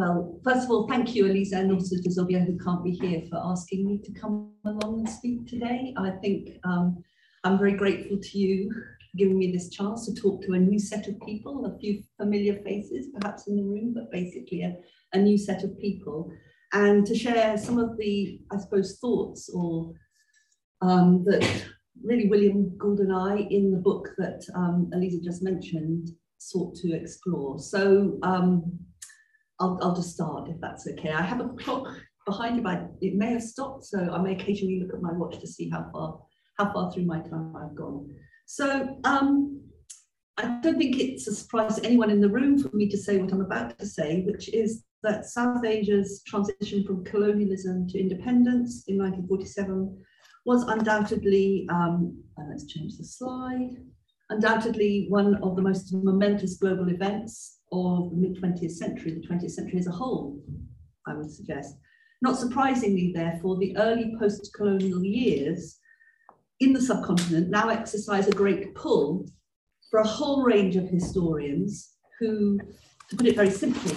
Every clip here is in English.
Well, first of all, thank you, Elisa, and also to Zobia, who can't be here, for asking me to come along and speak today. I think um, I'm very grateful to you for giving me this chance to talk to a new set of people, a few familiar faces perhaps in the room, but basically a, a new set of people, and to share some of the, I suppose, thoughts or um, that really William Gould and I, in the book that um, Elisa just mentioned, sought to explore. So um, I'll, I'll just start if that's okay. I have a clock behind you, but it may have stopped, so I may occasionally look at my watch to see how far how far through my time I've gone. So um, I don't think it's a surprise to anyone in the room for me to say what I'm about to say, which is that South Asia's transition from colonialism to independence in 1947 was undoubtedly, um, let's change the slide, undoubtedly one of the most momentous global events of the mid 20th century, the 20th century as a whole, I would suggest. Not surprisingly, therefore, the early post colonial years in the subcontinent now exercise a great pull for a whole range of historians who, to put it very simply,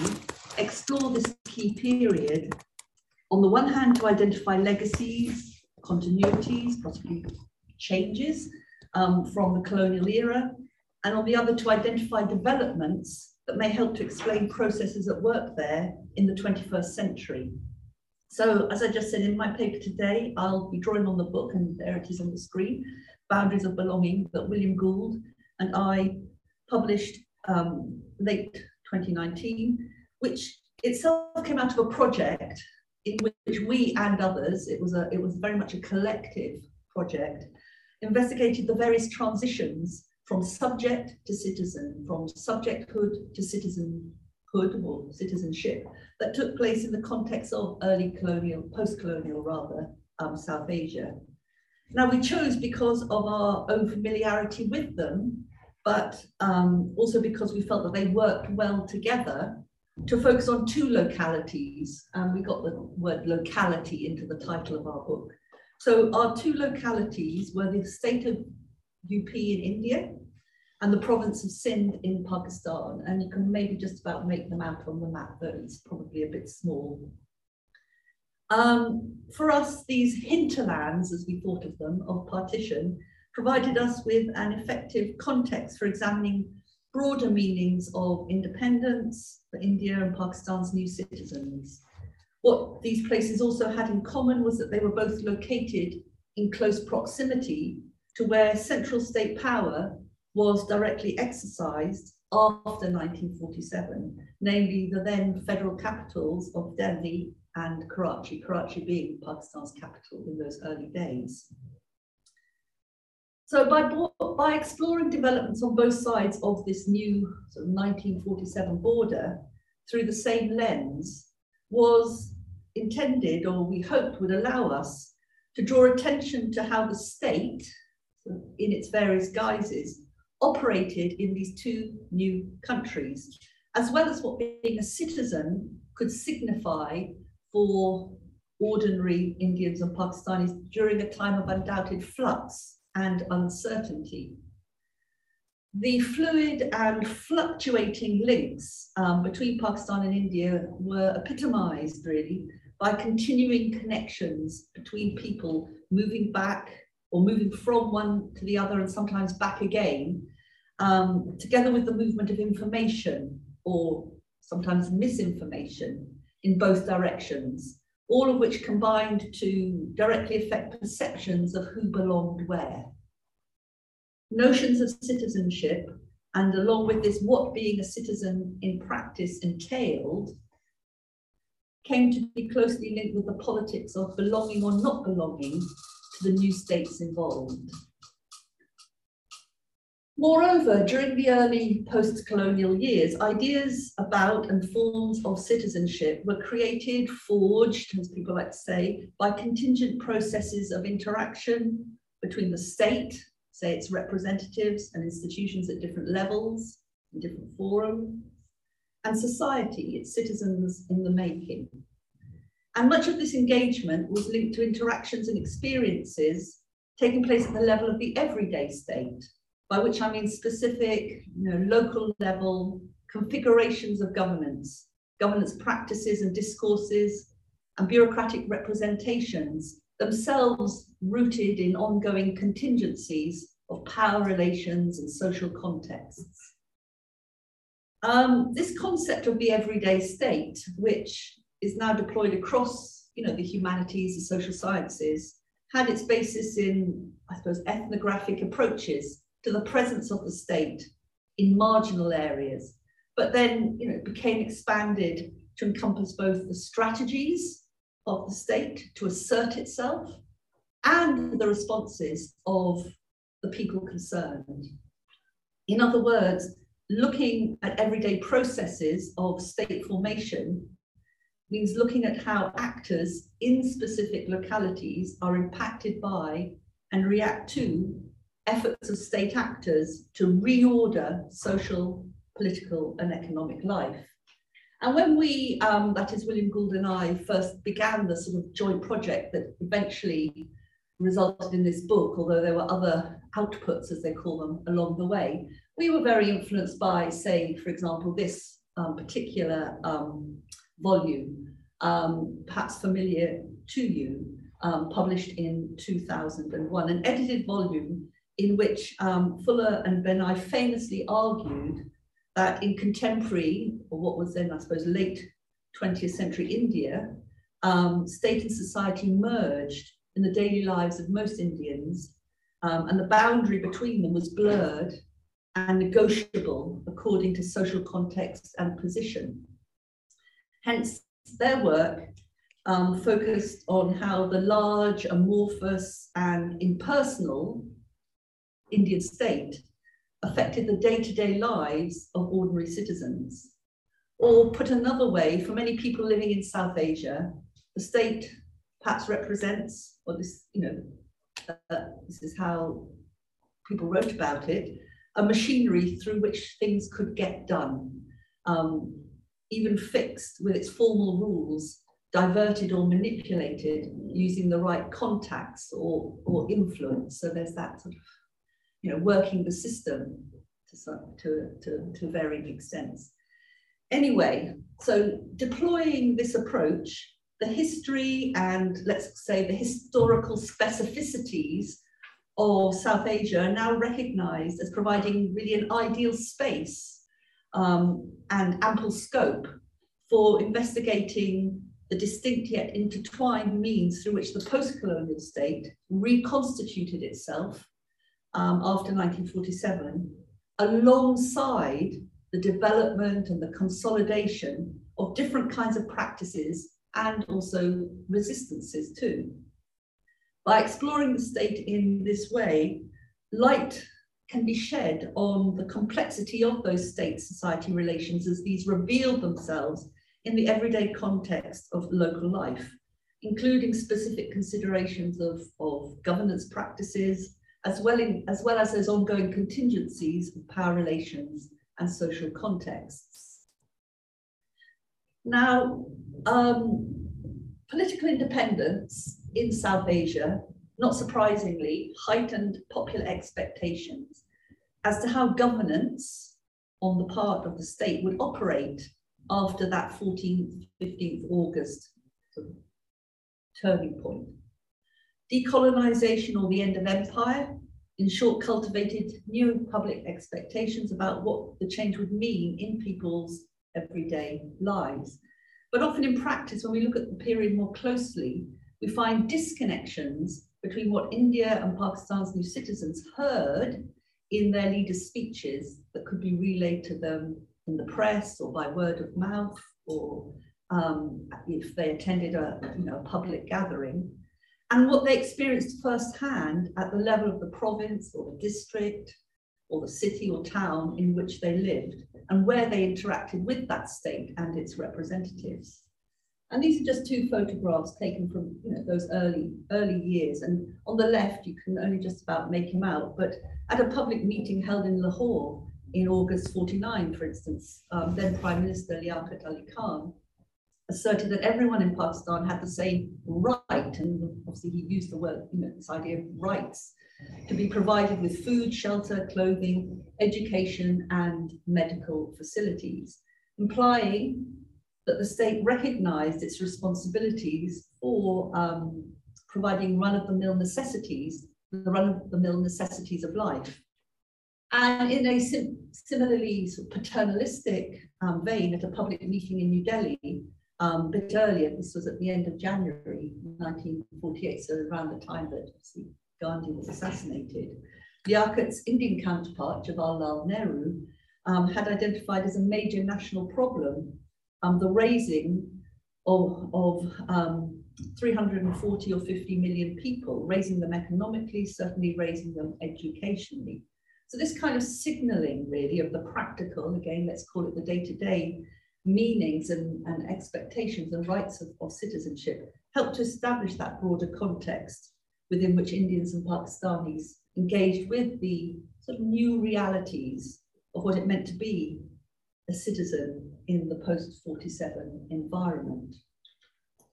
explore this key period on the one hand to identify legacies, continuities, possibly changes um, from the colonial era, and on the other to identify developments that may help to explain processes at work there in the 21st century. So as I just said in my paper today, I'll be drawing on the book, and there it is on the screen, Boundaries of Belonging, that William Gould and I published um, late 2019, which itself came out of a project in which we and others, it was, a, it was very much a collective project, investigated the various transitions from subject to citizen, from subjecthood to citizenhood or citizenship that took place in the context of early colonial, post-colonial rather, um, South Asia. Now we chose because of our own familiarity with them, but um, also because we felt that they worked well together to focus on two localities. And we got the word locality into the title of our book. So our two localities were the state of UP in India and the province of Sindh in Pakistan. And you can maybe just about make them out on the map, though it's probably a bit small. Um, for us, these hinterlands, as we thought of them, of partition, provided us with an effective context for examining broader meanings of independence for India and Pakistan's new citizens. What these places also had in common was that they were both located in close proximity to where central state power was directly exercised after 1947, namely the then federal capitals of Delhi and Karachi, Karachi being Pakistan's capital in those early days. So by, by exploring developments on both sides of this new sort of 1947 border through the same lens was intended or we hoped would allow us to draw attention to how the state in its various guises operated in these two new countries, as well as what being a citizen could signify for ordinary Indians and Pakistanis during a time of undoubted flux and uncertainty. The fluid and fluctuating links um, between Pakistan and India were epitomized really by continuing connections between people moving back or moving from one to the other and sometimes back again um, together with the movement of information or sometimes misinformation in both directions, all of which combined to directly affect perceptions of who belonged where. Notions of citizenship, and along with this, what being a citizen in practice entailed, came to be closely linked with the politics of belonging or not belonging the new states involved. Moreover, during the early post-colonial years, ideas about and forms of citizenship were created, forged, as people like to say, by contingent processes of interaction between the state, say its representatives and institutions at different levels, in different forums, and society, its citizens in the making. And much of this engagement was linked to interactions and experiences taking place at the level of the everyday state, by which I mean specific, you know, local level configurations of governance, governance practices and discourses, and bureaucratic representations, themselves rooted in ongoing contingencies of power relations and social contexts. Um, this concept of the everyday state, which is now deployed across you know, the humanities, the social sciences, had its basis in, I suppose, ethnographic approaches to the presence of the state in marginal areas, but then you know, it became expanded to encompass both the strategies of the state to assert itself and the responses of the people concerned. In other words, looking at everyday processes of state formation means looking at how actors in specific localities are impacted by and react to efforts of state actors to reorder social, political, and economic life. And when we, um, that is William Gould and I, first began the sort of joint project that eventually resulted in this book, although there were other outputs, as they call them, along the way, we were very influenced by, say, for example, this um, particular um, volume, um, perhaps familiar to you, um, published in 2001, an edited volume in which um, Fuller and Bénéï famously argued that in contemporary, or what was then, I suppose, late 20th century India, um, state and society merged in the daily lives of most Indians, um, and the boundary between them was blurred and negotiable according to social context and position. Hence, their work um, focused on how the large, amorphous, and impersonal Indian state affected the day-to-day lives of ordinary citizens. Or put another way, for many people living in South Asia, the state perhaps represents, or this, you know, uh, this is how people wrote about it, a machinery through which things could get done, um, even fixed with its formal rules, diverted or manipulated using the right contacts or, or influence. So there's that sort of, you know, working the system to, to, to, to varying extents. Anyway, so deploying this approach, the history and let's say the historical specificities of South Asia are now recognized as providing really an ideal space um, and ample scope for investigating the distinct yet intertwined means through which the post-colonial state reconstituted itself um, after 1947 alongside the development and the consolidation of different kinds of practices and also resistances too. By exploring the state in this way, light can be shed on the complexity of those state-society relations as these reveal themselves in the everyday context of local life, including specific considerations of, of governance practices, as well, in, as well as those ongoing contingencies of power relations and social contexts. Now, um, political independence in South Asia, not surprisingly, heightened popular expectations as to how governance on the part of the state would operate after that 14th, 15th August turning point. Decolonization or the end of empire, in short, cultivated new public expectations about what the change would mean in people's everyday lives. But often in practice, when we look at the period more closely, we find disconnections between what India and Pakistan's new citizens heard in their leaders' speeches that could be relayed to them in the press or by word of mouth or um, if they attended a, you know, a public gathering, and what they experienced firsthand at the level of the province or the district or the city or town in which they lived and where they interacted with that state and its representatives. And these are just two photographs taken from you know, those early, early years. And on the left, you can only just about make him out. But at a public meeting held in Lahore in August 49, for instance, um, then Prime Minister Liaquat Ali Khan asserted that everyone in Pakistan had the same right, and obviously he used the word, you know, this idea of rights, to be provided with food, shelter, clothing, education, and medical facilities, implying that the state recognized its responsibilities for um, providing run-of-the-mill necessities, the run-of-the-mill necessities of life. And in a sim similarly sort of paternalistic um, vein, at a public meeting in New Delhi, um, a bit earlier, this was at the end of January 1948, so around the time that Gandhi was assassinated, Liaquat's Indian counterpart, Jawaharlal Nehru, um, had identified as a major national problem um, the raising of, of um, 340 or 50 million people, raising them economically, certainly raising them educationally. So this kind of signaling really of the practical, again, let's call it the day-to-day -day meanings and, and expectations and rights of, of citizenship helped to establish that broader context within which Indians and Pakistanis engaged with the sort of new realities of what it meant to be a citizen in the post-47 environment.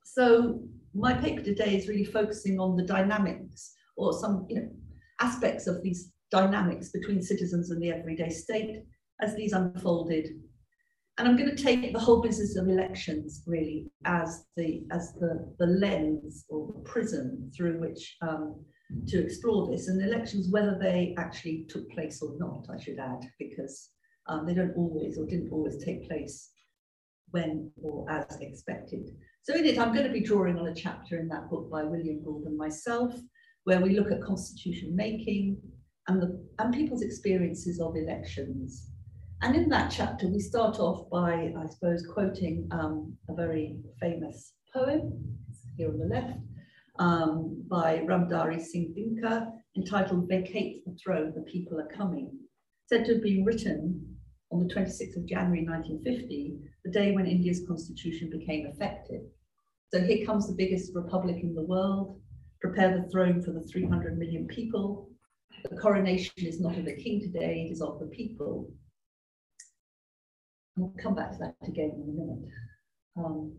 So my paper today is really focusing on the dynamics or some you know, aspects of these dynamics between citizens and the everyday state as these unfolded. And I'm going to take the whole business of elections really as the as the, the lens or the prism through which um, to explore this. And elections, whether they actually took place or not, I should add, because um, they don't always or didn't always take place when or as expected. So in it, I'm going to be drawing on a chapter in that book by William Gould and myself, where we look at constitution making and, the, and people's experiences of elections. And in that chapter, we start off by, I suppose, quoting um, a very famous poem here on the left um, by Ramdhari Singh Dinkar entitled Vacate the Throne, the People Are Coming, said to have been written on the 26th of January 1950, the day when India's constitution became effective. So here comes the biggest republic in the world, prepare the throne for the 300 million people. The coronation is not of the king today, it is of the people. We'll come back to that again in a minute. Um,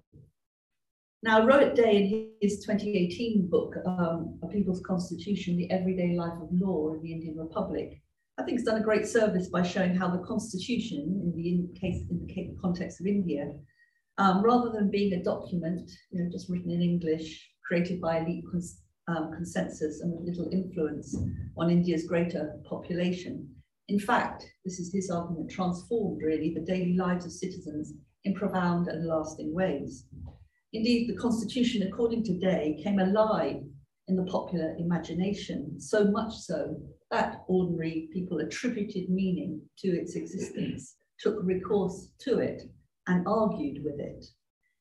now, Rohit De, in his 2018 book, um, A People's Constitution, The Everyday Life of Law in the Indian Republic, I think it's done a great service by showing how the Constitution, in the in case in the context of India, um, rather than being a document, you know, just written in English, created by elite cons um, consensus and with little influence on India's greater population. In fact, this is his argument, transformed really the daily lives of citizens in profound and lasting ways. Indeed, the Constitution, according to De, came alive in the popular imagination, so much so that ordinary people attributed meaning to its existence, took recourse to it, and argued with it.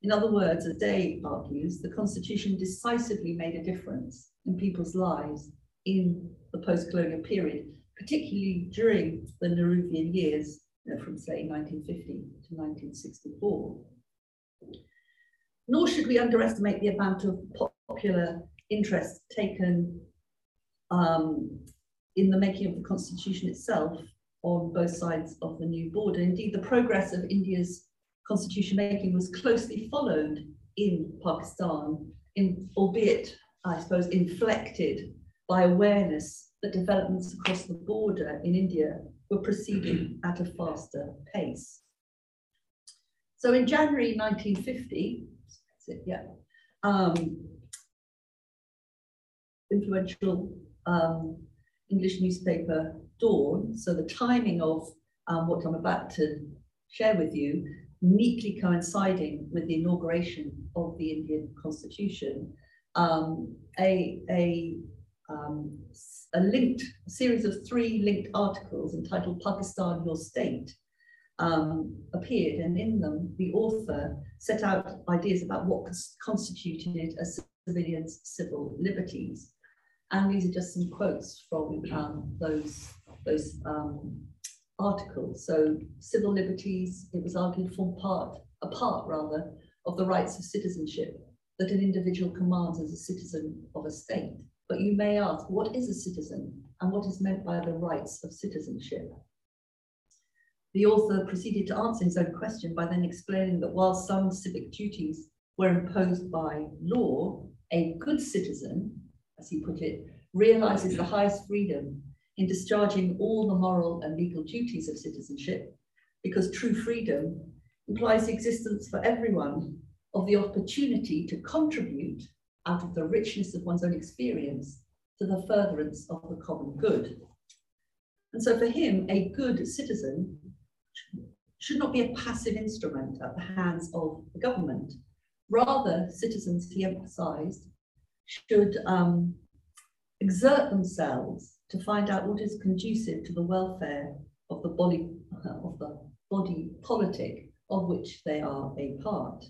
In other words, as De argues, the Constitution decisively made a difference in people's lives in the post-colonial period, particularly during the Nehruvian years, you know, from say 1950 to 1964 nor should we underestimate the amount of popular interest taken um, in the making of the constitution itself on both sides of the new border. Indeed, the progress of India's constitution making was closely followed in Pakistan, in, albeit, I suppose, inflected by awareness that developments across the border in India were proceeding at a faster pace. So in January 1950, yeah. Um, influential um, English newspaper Dawn. So the timing of um, what I'm about to share with you neatly coinciding with the inauguration of the Indian Constitution, um, a, a, um, a linked a series of three linked articles entitled Pakistan Your State um, appeared, and in them, the author set out ideas about what constituted a civilian's civil liberties. And these are just some quotes from um, those, those um, articles. So civil liberties, it was argued, form part, a part rather, of the rights of citizenship that an individual commands as a citizen of a state. But you may ask, what is a citizen and what is meant by the rights of citizenship? The author proceeded to answer his own question by then explaining that while some civic duties were imposed by law, a good citizen, as he put it, realizes the highest freedom in discharging all the moral and legal duties of citizenship, because true freedom implies the existence for everyone of the opportunity to contribute out of the richness of one's own experience to the furtherance of the common good. And so for him, a good citizen should not be a passive instrument at the hands of the government. Rather, citizens, he emphasized, should um, exert themselves to find out what is conducive to the welfare of the body, uh, of the body politic of which they are a part.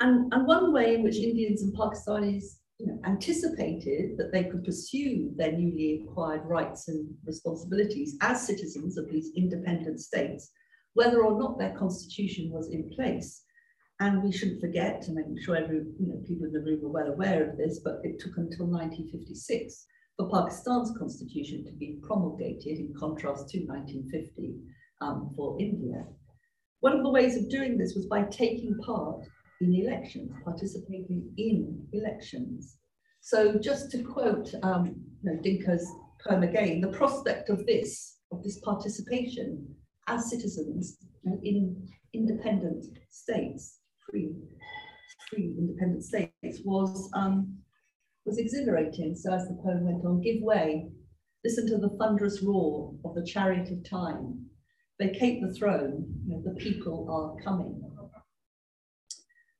And, and one way in which Indians and Pakistanis you know, anticipated that they could pursue their newly acquired rights and responsibilities as citizens of these independent states, whether or not their constitution was in place. And we shouldn't forget, and I'm sure every, you know, people in the room are well aware of this, but it took until 1956 for Pakistan's constitution to be promulgated in contrast to 1950 um, for India. One of the ways of doing this was by taking part in elections, participating in elections. So just to quote um, you know, Dinkar's poem again, the prospect of this, of this participation as citizens in independent states, free, free independent states, was, um, was exhilarating. So as the poem went on, give way, listen to the thunderous roar of the chariot of time, vacate the throne, you know, the people are coming.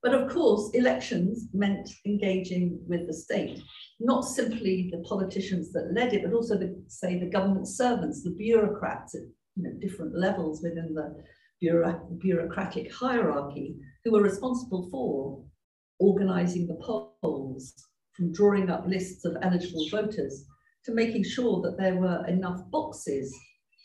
But of course, elections meant engaging with the state, not simply the politicians that led it, but also the, say, the government servants, the bureaucrats at you know, different levels within the bureau bureaucratic hierarchy who were responsible for organizing the polls, from drawing up lists of eligible voters to making sure that there were enough boxes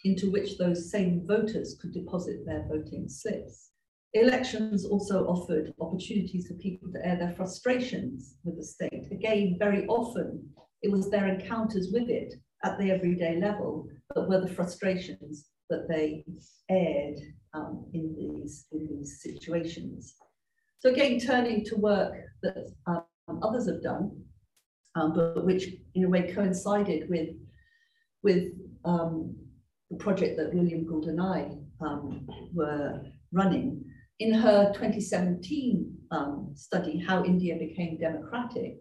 into which those same voters could deposit their voting slips. Elections also offered opportunities for people to air their frustrations with the state. Again, very often it was their encounters with it at the everyday level that were the frustrations that they aired um, in, these, in these situations. So again, turning to work that um, others have done, um, but which in a way coincided with, with um, the project that William Gould and I were running, in her 2017 um, study, How India Became Democratic,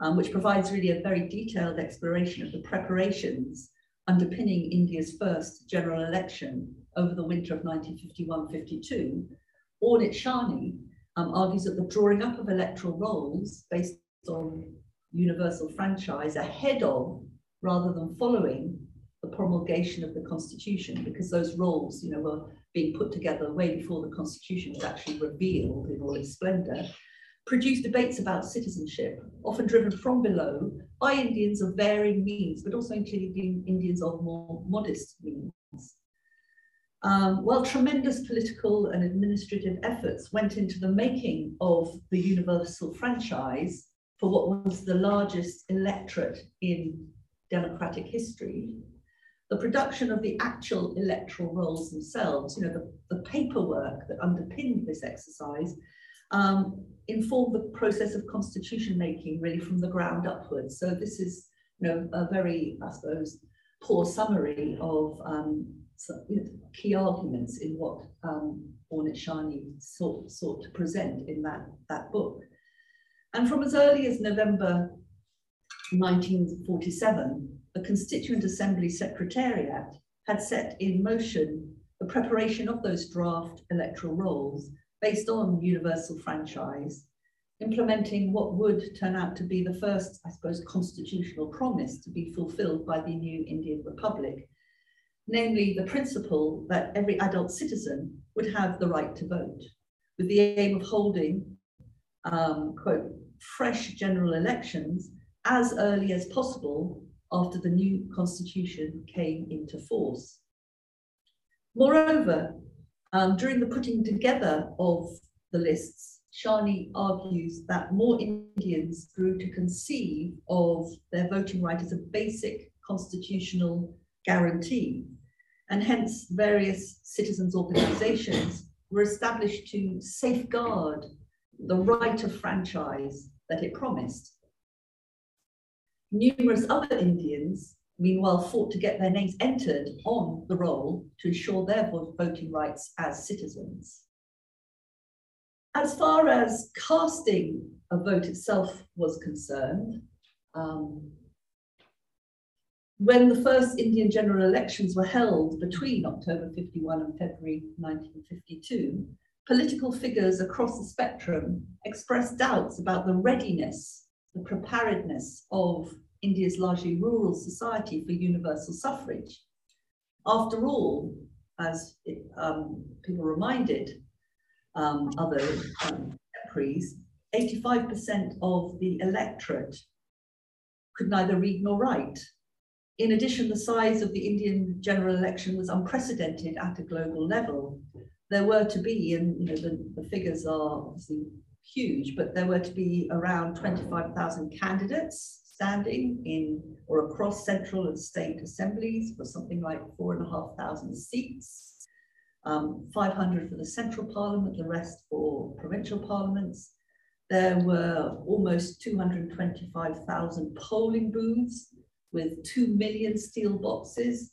um, which provides really a very detailed exploration of the preparations underpinning India's first general election over the winter of 1951-52, Ornit Shani um, argues that the drawing up of electoral rolls based on universal franchise ahead of, rather than following, the promulgation of the constitution, because those rolls, you know, were being put together way before the Constitution was actually revealed in all its splendour, produced debates about citizenship, often driven from below by Indians of varying means, but also including Indians of more modest means. Um, while tremendous political and administrative efforts went into the making of the universal franchise for what was the largest electorate in democratic history, the production of the actual electoral rolls themselves, you know, the, the paperwork that underpinned this exercise, um, informed the process of constitution making really from the ground upwards. So this is, you know, a very, I suppose, poor summary of um, you know, key arguments in what um, sought, sought to present in that, that book. And from as early as November 1947, the Constituent Assembly Secretariat had set in motion the preparation of those draft electoral rolls based on universal franchise, implementing what would turn out to be the first, I suppose, constitutional promise to be fulfilled by the new Indian Republic, namely the principle that every adult citizen would have the right to vote, with the aim of holding, um, quote, fresh general elections as early as possible after the new constitution came into force. Moreover, um, during the putting together of the lists, Shani argues that more Indians grew to conceive of their voting right as a basic constitutional guarantee, and hence various citizens' organizations were established to safeguard the right of franchise that it promised numerous other Indians meanwhile fought to get their names entered on the roll to ensure their voting rights as citizens. As far as casting a vote itself was concerned, um, when the first Indian general elections were held between October 51 and February 1952, political figures across the spectrum expressed doubts about the readiness, the preparedness of India's largely rural society for universal suffrage. After all, as it, um, people reminded um, other um, 85% of the electorate could neither read nor write. In addition, the size of the Indian general election was unprecedented at a global level. There were to be, and you know, the, the figures are obviously huge, but there were to be around 25,000 candidates standing in or across central and state assemblies for something like four and a half thousand seats, um, 500 for the central parliament, the rest for provincial parliaments. There were almost 225,000 polling booths with 2 million steel boxes,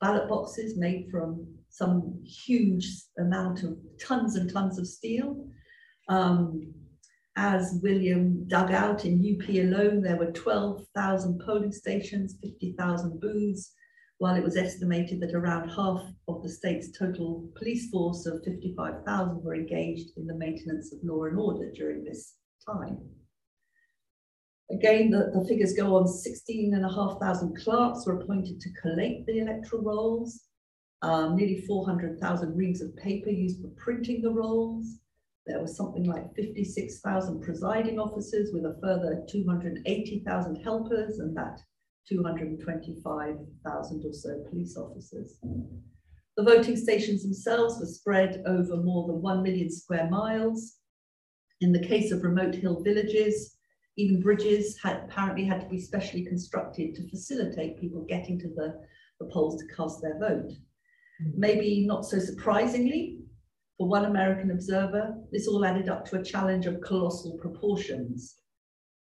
ballot boxes made from some huge amount of tons and tons of steel. Um, as William dug out in UP alone, there were 12,000 polling stations, 50,000 booths, while it was estimated that around half of the state's total police force of 55,000 were engaged in the maintenance of law and order during this time. Again, the, the figures go on 16,500 clerks were appointed to collate the electoral rolls, um, nearly 400,000 reams of paper used for printing the rolls, there was something like 56,000 presiding officers with a further 280,000 helpers and that 225,000 or so police officers. The voting stations themselves were spread over more than 1 million square miles. In the case of remote hill villages, even bridges had apparently had to be specially constructed to facilitate people getting to the, the polls to cast their vote. Hmm. Maybe not so surprisingly, for one American observer, this all added up to a challenge of colossal proportions.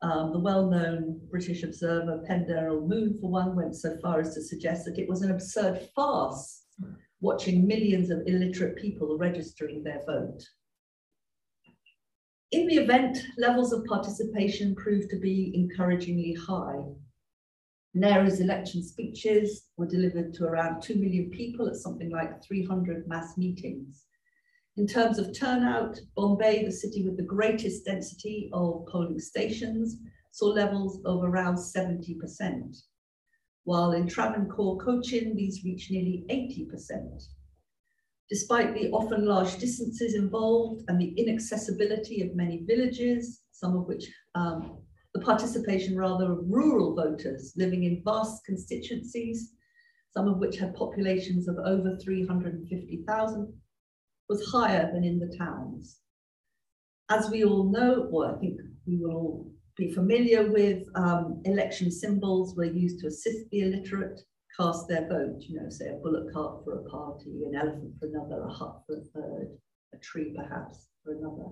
Um, the well-known British observer Penderel Moon, for one, went so far as to suggest that it was an absurd farce watching millions of illiterate people registering their vote. In the event, levels of participation proved to be encouragingly high. Nehru's election speeches were delivered to around 2 million people at something like 300 mass meetings. In terms of turnout, Bombay, the city with the greatest density of polling stations, saw levels of around 70%, while in Travancore, Cochin, these reached nearly 80%. Despite the often large distances involved and the inaccessibility of many villages, some of which um, the participation rather of rural voters living in vast constituencies, some of which had populations of over 350,000 was higher than in the towns. As we all know, or I think we will all be familiar with, um, election symbols were used to assist the illiterate cast their vote, you know, say a bullock cart for a party, an elephant for another, a hut for a third, a tree perhaps for another.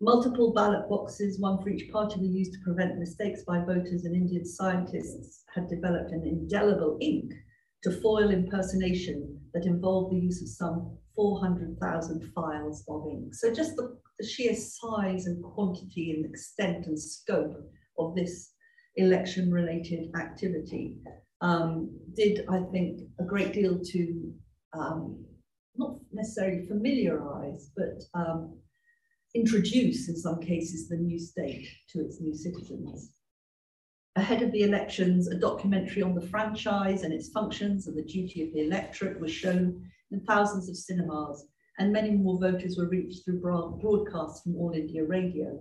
Multiple ballot boxes, one for each party, were used to prevent mistakes by voters, and Indian scientists had developed an indelible ink to foil impersonation that involved the use of some 400,000 files of ink. So just the, the, sheer size and quantity and extent and scope of this election related activity um, did, I think, a great deal to um, not necessarily familiarize, but um, introduce in some cases the new state to its new citizens. Ahead of the elections, a documentary on the franchise and its functions and the duty of the electorate was shown in thousands of cinemas, and many more voters were reached through broadcasts from All India Radio.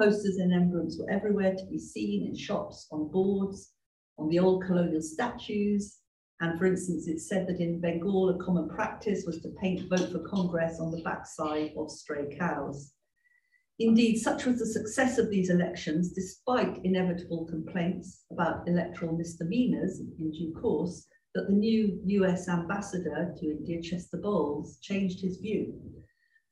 Posters and emblems were everywhere to be seen in shops, on boards, on the old colonial statues. And for instance, it's said that in Bengal, a common practice was to paint vote for Congress on the backside of stray cows. Indeed, such was the success of these elections, despite inevitable complaints about electoral misdemeanors in due course, that the new US ambassador to India, Chester Bowles, changed his view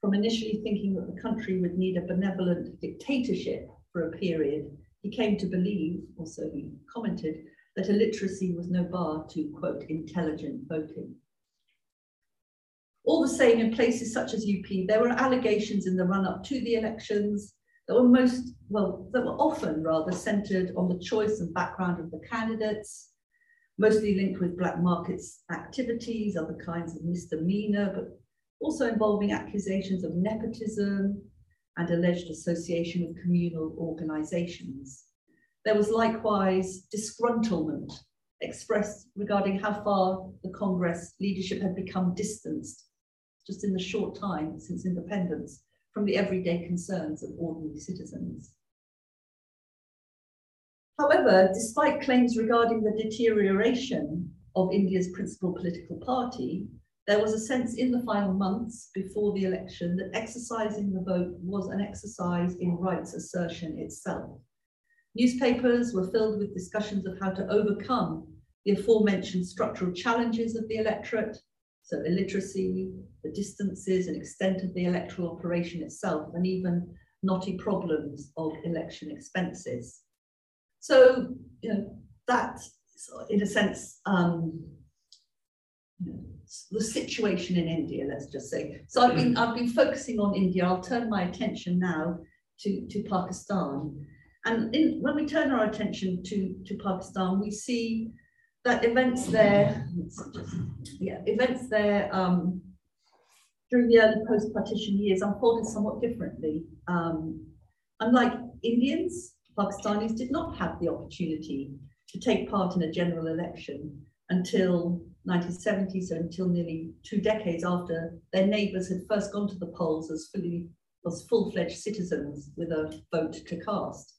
from initially thinking that the country would need a benevolent dictatorship for a period. He came to believe, also he commented, that illiteracy was no bar to, quote, intelligent voting. All the same, in places such as UP, there were allegations in the run up to the elections that were most, well, that were often rather centered on the choice and background of the candidates, mostly linked with black markets activities, other kinds of misdemeanor, but also involving accusations of nepotism and alleged association with communal organizations. There was likewise disgruntlement expressed regarding how far the Congress leadership had become distanced just in the short time since independence from the everyday concerns of ordinary citizens. However, despite claims regarding the deterioration of India's principal political party, there was a sense in the final months before the election that exercising the vote was an exercise in rights assertion itself. Newspapers were filled with discussions of how to overcome the aforementioned structural challenges of the electorate so illiteracy, the distances and extent of the electoral operation itself, and even knotty problems of election expenses. So, you know, that, in a sense, um, the situation in India, let's just say. So I've been, I've been focusing on India. I'll turn my attention now to, to Pakistan. And in, when we turn our attention to, to Pakistan, we see that events there, yeah, events there um, during the early post-partition years unfolded somewhat differently. Um, unlike Indians, Pakistanis did not have the opportunity to take part in a general election until 1970, so until nearly two decades after their neighbours had first gone to the polls as fully as full-fledged citizens with a vote to cast.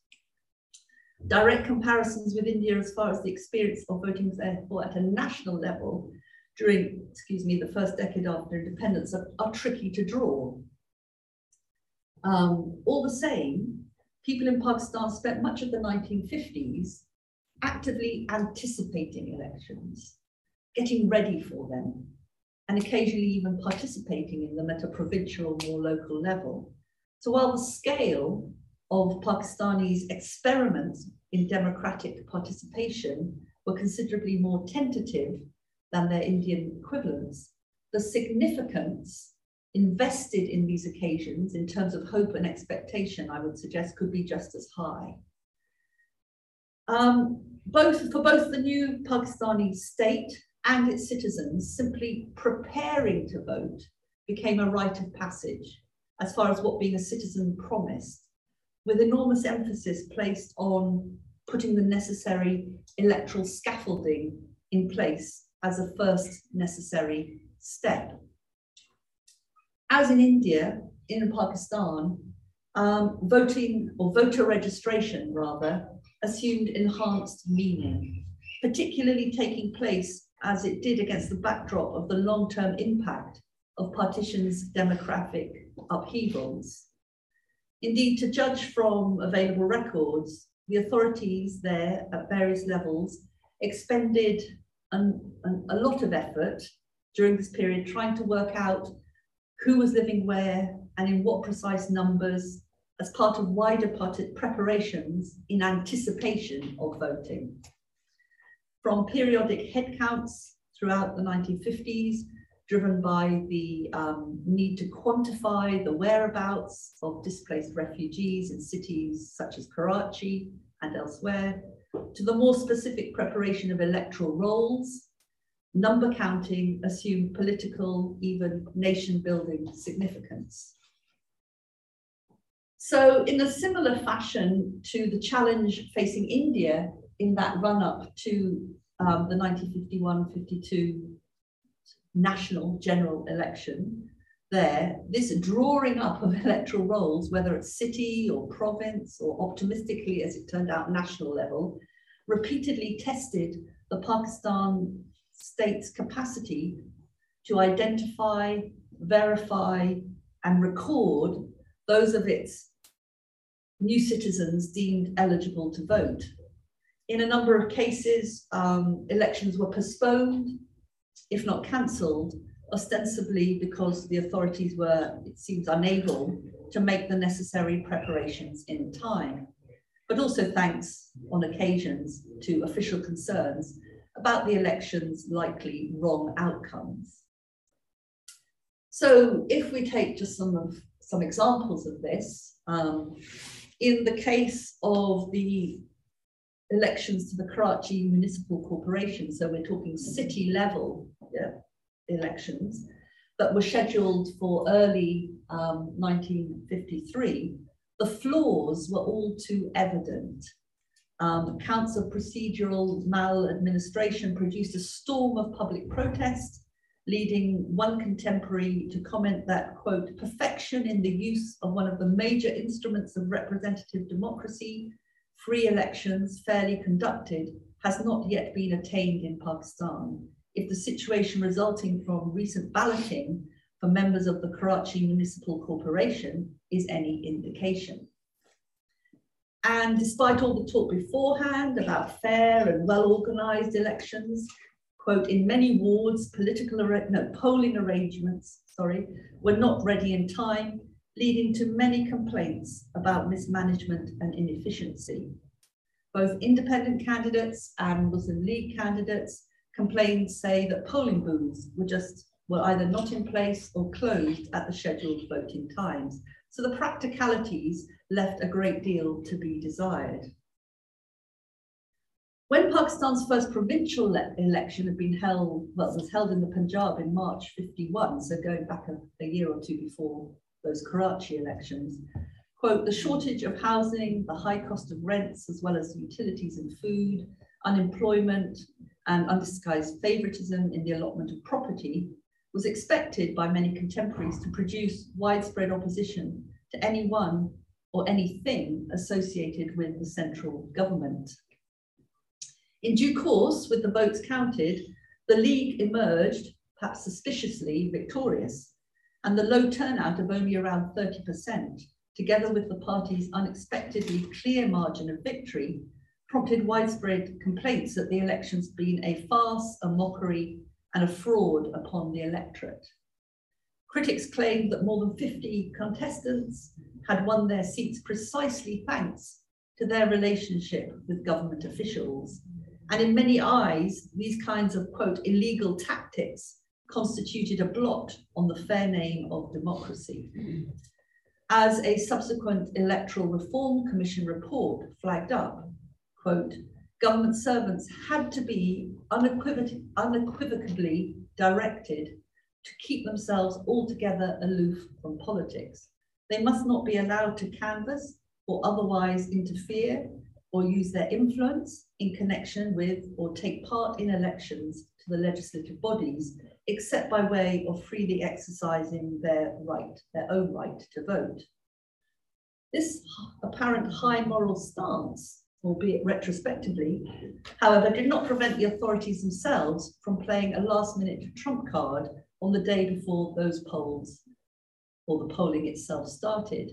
Direct comparisons with India as far as the experience of voting therefore at a national level during, excuse me, the first decade after independence are, are tricky to draw. Um, all the same, people in Pakistan spent much of the 1950s actively anticipating elections, getting ready for them, and occasionally even participating in them at a provincial or local level. So while the scale of Pakistanis' experiments in democratic participation were considerably more tentative than their Indian equivalents, the significance invested in these occasions in terms of hope and expectation, I would suggest, could be just as high. Um, both for both the new Pakistani state and its citizens, simply preparing to vote became a rite of passage as far as what being a citizen promised with enormous emphasis placed on putting the necessary electoral scaffolding in place as a first necessary step. As in India, in Pakistan, um, voting or voter registration rather assumed enhanced meaning, particularly taking place as it did against the backdrop of the long-term impact of partition's demographic upheavals. Indeed, to judge from available records, the authorities there at various levels expended an, an, a lot of effort during this period trying to work out who was living where and in what precise numbers as part of wider preparations in anticipation of voting. From periodic headcounts throughout the 1950s driven by the um, need to quantify the whereabouts of displaced refugees in cities such as Karachi and elsewhere, to the more specific preparation of electoral rolls, number counting assumed political, even nation building significance. So in a similar fashion to the challenge facing India in that run up to um, the 1951-52 national general election there, this drawing up of electoral rolls, whether it's city or province or optimistically, as it turned out, national level, repeatedly tested the Pakistan state's capacity to identify, verify, and record those of its new citizens deemed eligible to vote. In a number of cases, um, elections were postponed if not cancelled, ostensibly because the authorities were, it seems, unable to make the necessary preparations in time. but also thanks on occasions to official concerns about the election's likely wrong outcomes. So if we take just some of some examples of this, um, in the case of the elections to the Karachi Municipal Corporation, so we're talking city level yeah, elections that were scheduled for early um, 1953, the flaws were all too evident. Um, counts of procedural maladministration produced a storm of public protest, leading one contemporary to comment that, quote, perfection in the use of one of the major instruments of representative democracy, free elections fairly conducted, has not yet been attained in Pakistan. If the situation resulting from recent balloting for members of the Karachi Municipal Corporation is any indication. And despite all the talk beforehand about fair and well-organized elections, quote, in many wards, political, no, polling arrangements, sorry, were not ready in time, leading to many complaints about mismanagement and inefficiency. Both independent candidates and Muslim League candidates complained, say that polling booths were just were either not in place or closed at the scheduled voting times. So the practicalities left a great deal to be desired. When Pakistan's first provincial election had been held, well, was held in the Punjab in March 51, so going back a, a year or two before those Karachi elections, quote, the shortage of housing, the high cost of rents, as well as utilities and food, unemployment, and undisguised favoritism in the allotment of property was expected by many contemporaries to produce widespread opposition to anyone or anything associated with the central government. In due course, with the votes counted, the League emerged, perhaps suspiciously, victorious, and the low turnout of only around 30%, together with the party's unexpectedly clear margin of victory, prompted widespread complaints that the elections been a farce, a mockery, and a fraud upon the electorate. Critics claimed that more than 50 contestants had won their seats precisely thanks to their relationship with government officials. And in many eyes, these kinds of, quote, illegal tactics constituted a blot on the fair name of democracy. Mm-hmm. As a subsequent Electoral Reform Commission report flagged up, quote, government servants had to be unequivocally, unequivocally directed to keep themselves altogether aloof from politics. They must not be allowed to canvass or otherwise interfere or use their influence in connection with or take part in elections to the legislative bodies, except by way of freely exercising their right, their own right to vote. This apparent high moral stance albeit retrospectively, however, did not prevent the authorities themselves from playing a last minute trump card on the day before those polls or the polling itself started.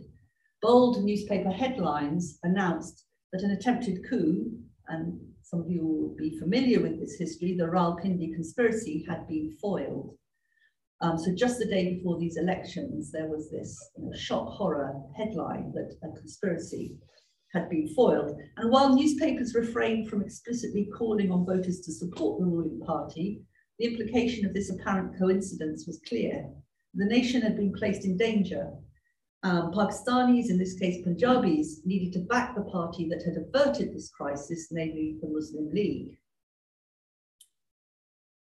Bold newspaper headlines announced that an attempted coup, and some of you will be familiar with this history, the Rawalpindi conspiracy had been foiled. Um, so just the day before these elections, there was this you know, shock horror headline that a conspiracy had been foiled. And while newspapers refrained from explicitly calling on voters to support the ruling party, the implication of this apparent coincidence was clear. The nation had been placed in danger. Um, Pakistanis, in this case Punjabis, needed to back the party that had averted this crisis, namely the Muslim League.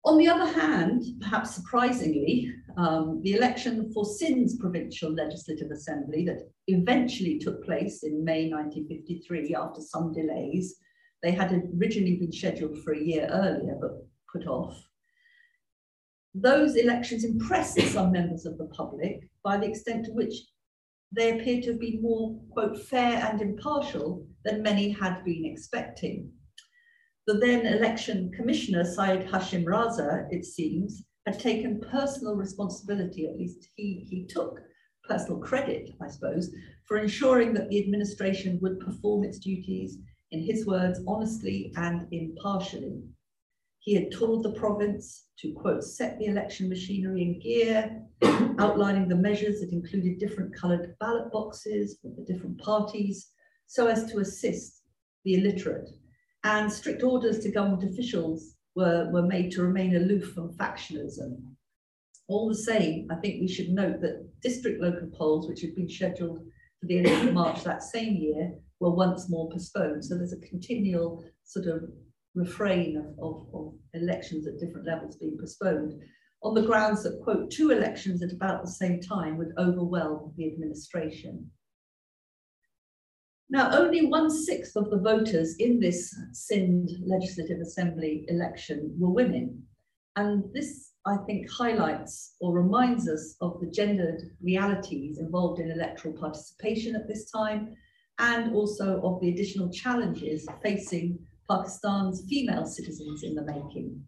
On the other hand, perhaps surprisingly, um, the election for Sindh's Provincial Legislative Assembly that eventually took place in May 1953 after some delays, they had originally been scheduled for a year earlier but put off. Those elections impressed some members of the public by the extent to which they appeared to have been more, quote, fair and impartial than many had been expecting. The then election commissioner, Syed Hashim Raza, it seems, had taken personal responsibility, at least he, he took personal credit, I suppose, for ensuring that the administration would perform its duties, in his words, honestly and impartially. He had told the province to, quote, set the election machinery in gear, outlining the measures that included different coloured ballot boxes for the different parties, so as to assist the illiterate. And strict orders to government officials were, were made to remain aloof from factionalism. All the same, I think we should note that district local polls, which had been scheduled for the end of March that same year, were once more postponed. So there's a continual sort of refrain of, of, of elections at different levels being postponed on the grounds that, quote, two elections at about the same time would overwhelm the administration. Now, only one sixth of the voters in this Sindh Legislative Assembly election were women. And this, I think, highlights or reminds us of the gendered realities involved in electoral participation at this time, and also of the additional challenges facing Pakistan's female citizens in the making.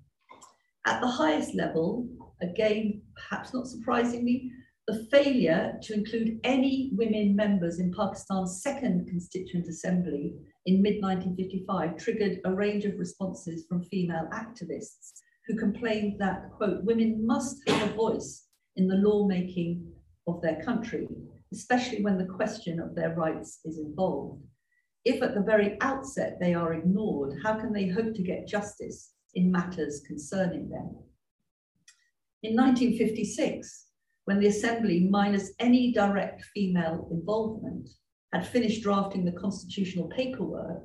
At the highest level, again, perhaps not surprisingly, the failure to include any women members in Pakistan's second Constituent Assembly in mid-1955 triggered a range of responses from female activists who complained that, quote, women must have a voice in the lawmaking of their country, especially when the question of their rights is involved. If at the very outset they are ignored, how can they hope to get justice in matters concerning them? In 1956, when the Assembly, minus any direct female involvement, had finished drafting the constitutional paperwork,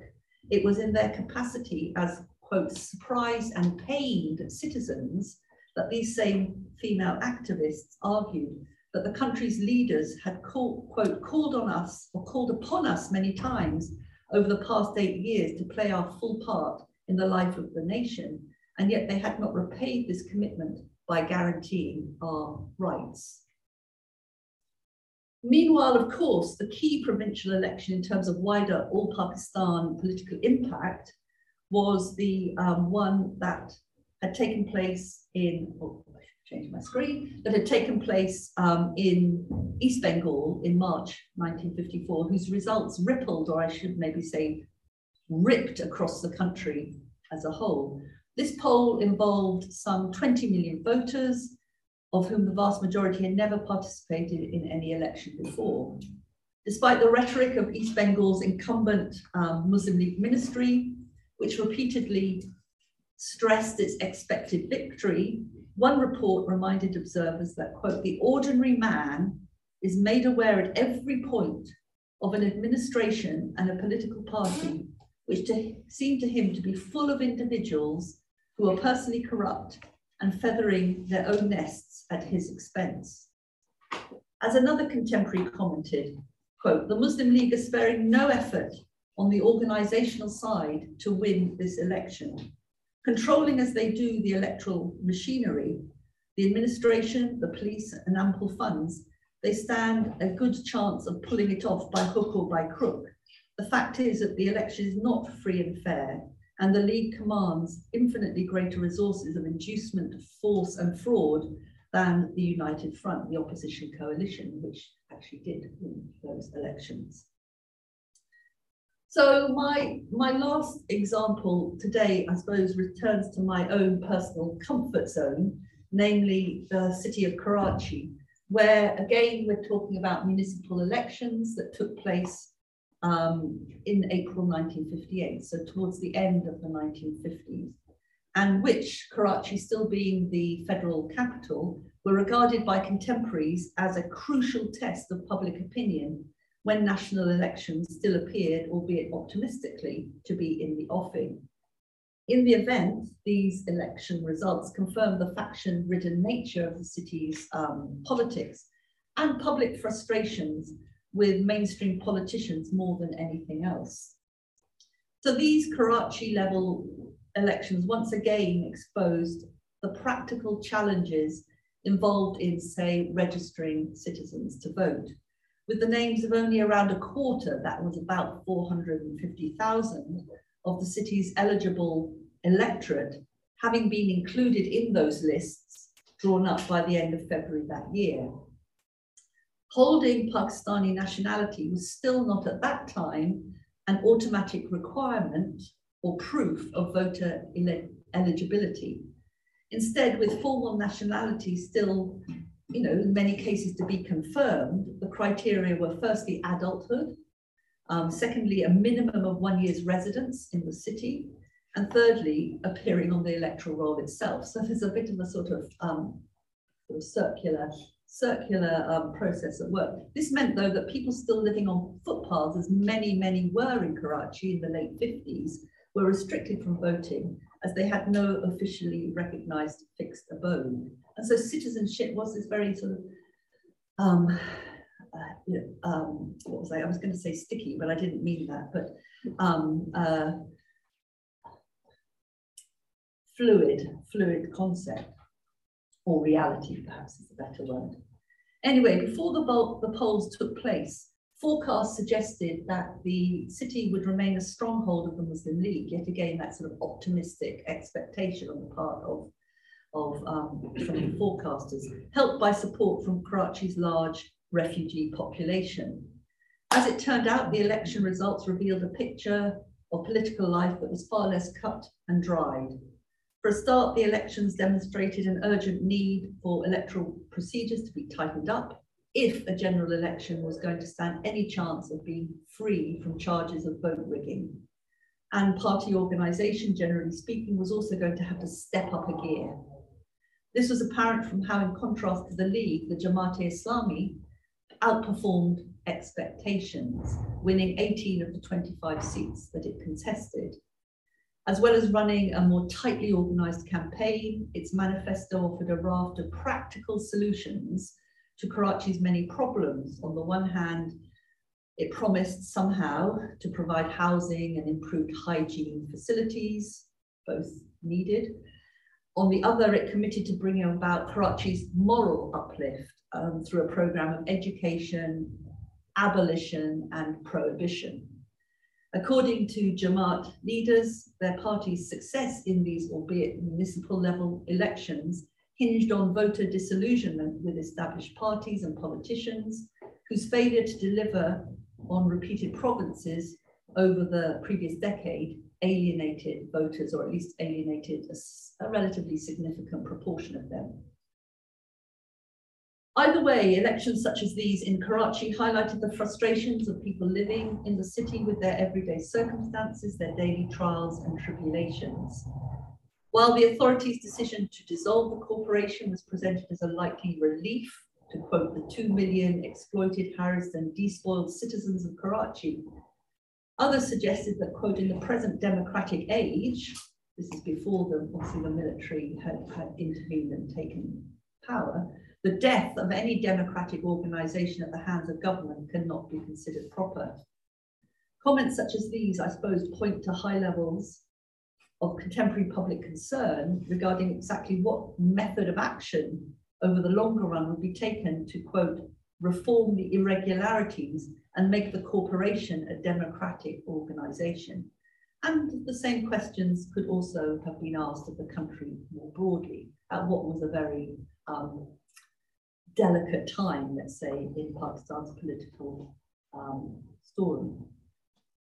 it was in their capacity as, quote, surprised and pained citizens that these same female activists argued that the country's leaders had quote, called on us or called upon us many times over the past eight years to play our full part in the life of the nation, and yet they had not repaid this commitment by guaranteeing our rights. Meanwhile, of course, the key provincial election in terms of wider all Pakistan political impact was the um, one that had taken place in, change my screen, that had taken place um, in East Bengal in March 1954, whose results rippled, or I should maybe say, ripped across the country as a whole. This poll involved some 20 million voters, of whom the vast majority had never participated in any election before. Despite the rhetoric of East Bengal's incumbent um, Muslim League ministry, which repeatedly stressed its expected victory, one report reminded observers that, quote, the ordinary man is made aware at every point of an administration and a political party which to, seemed to him to be full of individuals who are personally corrupt and feathering their own nests at his expense. As another contemporary commented, quote, the Muslim League is sparing no effort on the organizational side to win this election. Controlling as they do the electoral machinery, the administration, the police and ample funds, they stand a good chance of pulling it off by hook or by crook. The fact is that the election is not free and fair and the League commands infinitely greater resources of inducement, force and fraud than the United Front, the opposition coalition, which actually did win those elections. So my, my last example today, I suppose, returns to my own personal comfort zone, namely the city of Karachi, where again, we're talking about municipal elections that took place um, in April 1958, so towards the end of the 1950s, and which, Karachi still being the federal capital, were regarded by contemporaries as a crucial test of public opinion when national elections still appeared, albeit optimistically, to be in the offing. In the event, these election results confirmed the faction-ridden nature of the city's um, politics and public frustrations with mainstream politicians more than anything else. So these Karachi level elections once again exposed the practical challenges involved in, say, registering citizens to vote. With the names of only around a quarter, that was about 450,000 of the city's eligible electorate having been included in those lists drawn up by the end of February that year holding Pakistani nationality was still not at that time an automatic requirement or proof of voter eligibility. Instead, with formal nationality still, you know, in many cases to be confirmed, the criteria were firstly adulthood, Um, secondly, a minimum of one year's residence in the city. And thirdly, appearing on the electoral roll itself. So there's a bit of a sort of, um, sort of circular circular um, process at work. This meant, though, that people still living on footpaths, as many, many were in Karachi in the late 50s, were restricted from voting as they had no officially recognized fixed abode. And so citizenship was this very sort of, um, uh, you know, um, what was I, I was going to say sticky, but I didn't mean that, but um, uh, fluid, fluid concept or reality perhaps is a better word. Anyway, before the, the polls took place, forecasts suggested that the city would remain a stronghold of the Muslim League. Yet again, that sort of optimistic expectation on the part of, of um, forecasters, helped by support from Karachi's large refugee population. As it turned out, the election results revealed a picture of political life that was far less cut and dried. For a start, the elections demonstrated an urgent need for electoral procedures to be tightened up if a general election was going to stand any chance of being free from charges of vote rigging. And party organisation, generally speaking, was also going to have to step up a gear. This was apparent from how, in contrast to the League, the Jamaat-e-Islami outperformed expectations, winning 18 of the 25 seats that it contested. As well as running a more tightly organized campaign, its manifesto offered a raft of practical solutions to Karachi's many problems. On the one hand, it promised somehow to provide housing and improved hygiene facilities, both needed. On the other, it committed to bringing about Karachi's moral uplift um, through a program of education, abolition, and prohibition. According to Jamaat leaders, their party's success in these, albeit municipal level elections, hinged on voter disillusionment with established parties and politicians whose failure to deliver on repeated provinces over the previous decade alienated voters, or at least alienated a, a relatively significant proportion of them. Either way, elections such as these in Karachi highlighted the frustrations of people living in the city with their everyday circumstances, their daily trials and tribulations. While the authorities' decision to dissolve the corporation was presented as a likely relief, to quote the 2 million exploited, harassed and despoiled citizens of Karachi, others suggested that, quote, in the present democratic age, this is before the, obviously the military had, had intervened and taken power, the death of any democratic organisation at the hands of government cannot be considered proper. Comments such as these, I suppose, point to high levels of contemporary public concern regarding exactly what method of action over the longer run would be taken to, quote, reform the irregularities and make the corporation a democratic organisation. And the same questions could also have been asked of the country more broadly at what was a very um, delicate time, let's say, in Pakistan's political um, story.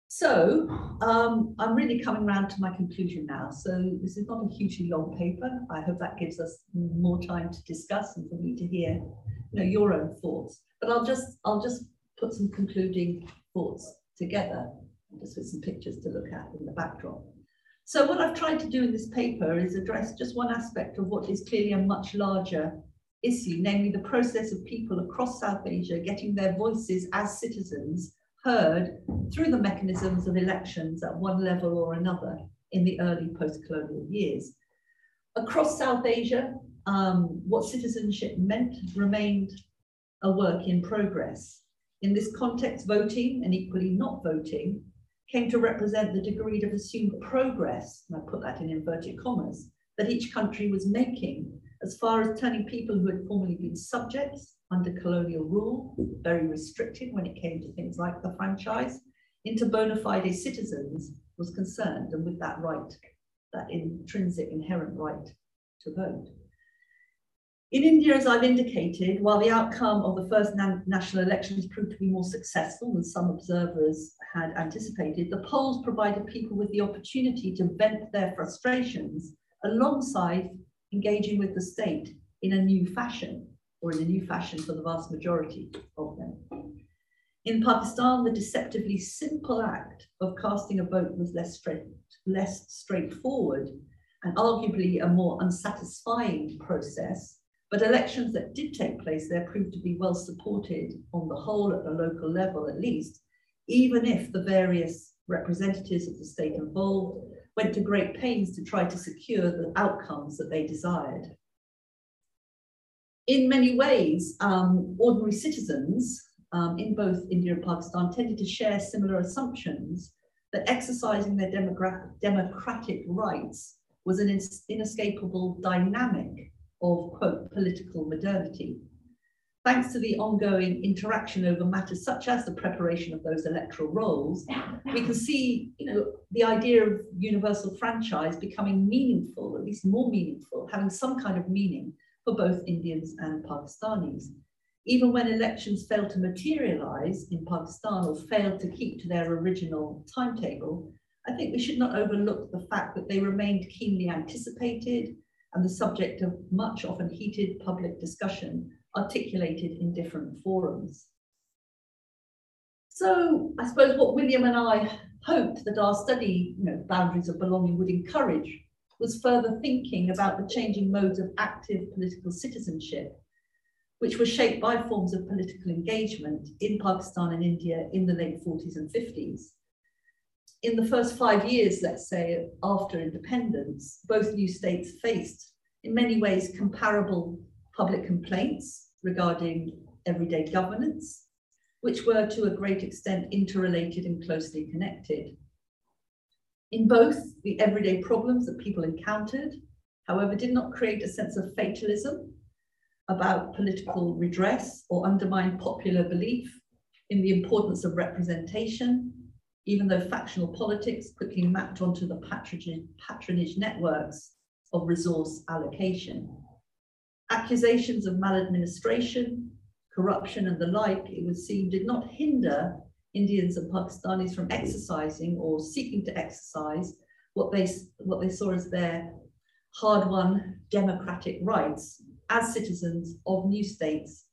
So um, I'm really coming round to my conclusion now. So this is not a hugely long paper. I hope that gives us more time to discuss and for me to hear you know, your own thoughts. But I'll just I'll just put some concluding thoughts together, just with some pictures to look at in the backdrop. So what I've tried to do in this paper is address just one aspect of what is clearly a much larger issue, namely the process of people across South Asia getting their voices as citizens heard through the mechanisms of elections at one level or another in the early post-colonial years. Across South Asia, um, what citizenship meant remained a work in progress. In this context, voting and equally not voting came to represent the degree of assumed progress, and I put that in inverted commas, that each country was making as far as turning people who had formerly been subjects under colonial rule, very restricted when it came to things like the franchise, into bona fide citizens was concerned, and with that right, that intrinsic inherent right to vote. In India, as I've indicated, while the outcome of the first na national elections proved to be more successful than some observers had anticipated, the polls provided people with the opportunity to vent their frustrations alongside engaging with the state in a new fashion, or in a new fashion for the vast majority of them. In Pakistan, the deceptively simple act of casting a vote was less, straight, less straightforward and arguably a more unsatisfying process, but elections that did take place there proved to be well supported on the whole at the local level at least, even if the various representatives of the state involved went to great pains to try to secure the outcomes that they desired. In many ways, um, ordinary citizens um, in both India and Pakistan tended to share similar assumptions that exercising their democratic rights was an inescapable dynamic of, quote, political modernity. Thanks to the ongoing interaction over matters such as the preparation of those electoral rolls, we can see you know, the idea of universal franchise becoming meaningful, at least more meaningful, having some kind of meaning for both Indians and Pakistanis. Even when elections failed to materialize in Pakistan or failed to keep to their original timetable, I think we should not overlook the fact that they remained keenly anticipated and the subject of much often heated public discussion articulated in different forums. So I suppose what William and I hoped that our study, you know, boundaries of belonging would encourage was further thinking about the changing modes of active political citizenship, which were shaped by forms of political engagement in Pakistan and India in the late 40s and 50s. In the first five years, let's say, after independence, both new states faced, in many ways, comparable public complaints regarding everyday governance, which were to a great extent interrelated and closely connected. In both, the everyday problems that people encountered, however, did not create a sense of fatalism about political redress or undermine popular belief in the importance of representation, even though factional politics quickly mapped onto the patronage, networks of resource allocation. Accusations of maladministration, corruption, and the like, it would seem, did not hinder Indians and Pakistanis from exercising or seeking to exercise what they, what they saw as their hard won democratic rights as citizens of new states,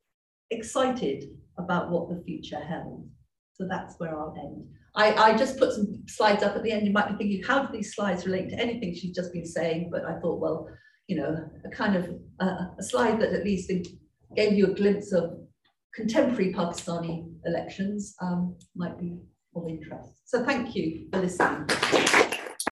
excited about what the future held. So that's where I'll end. I, I just put some slides up at the end. You might be thinking, how do these slides relate to anything she's just been saying? But I thought, well, you know, a kind of uh, a slide that at least gave you a glimpse of contemporary Pakistani elections um, might be of interest. So thank you for listening.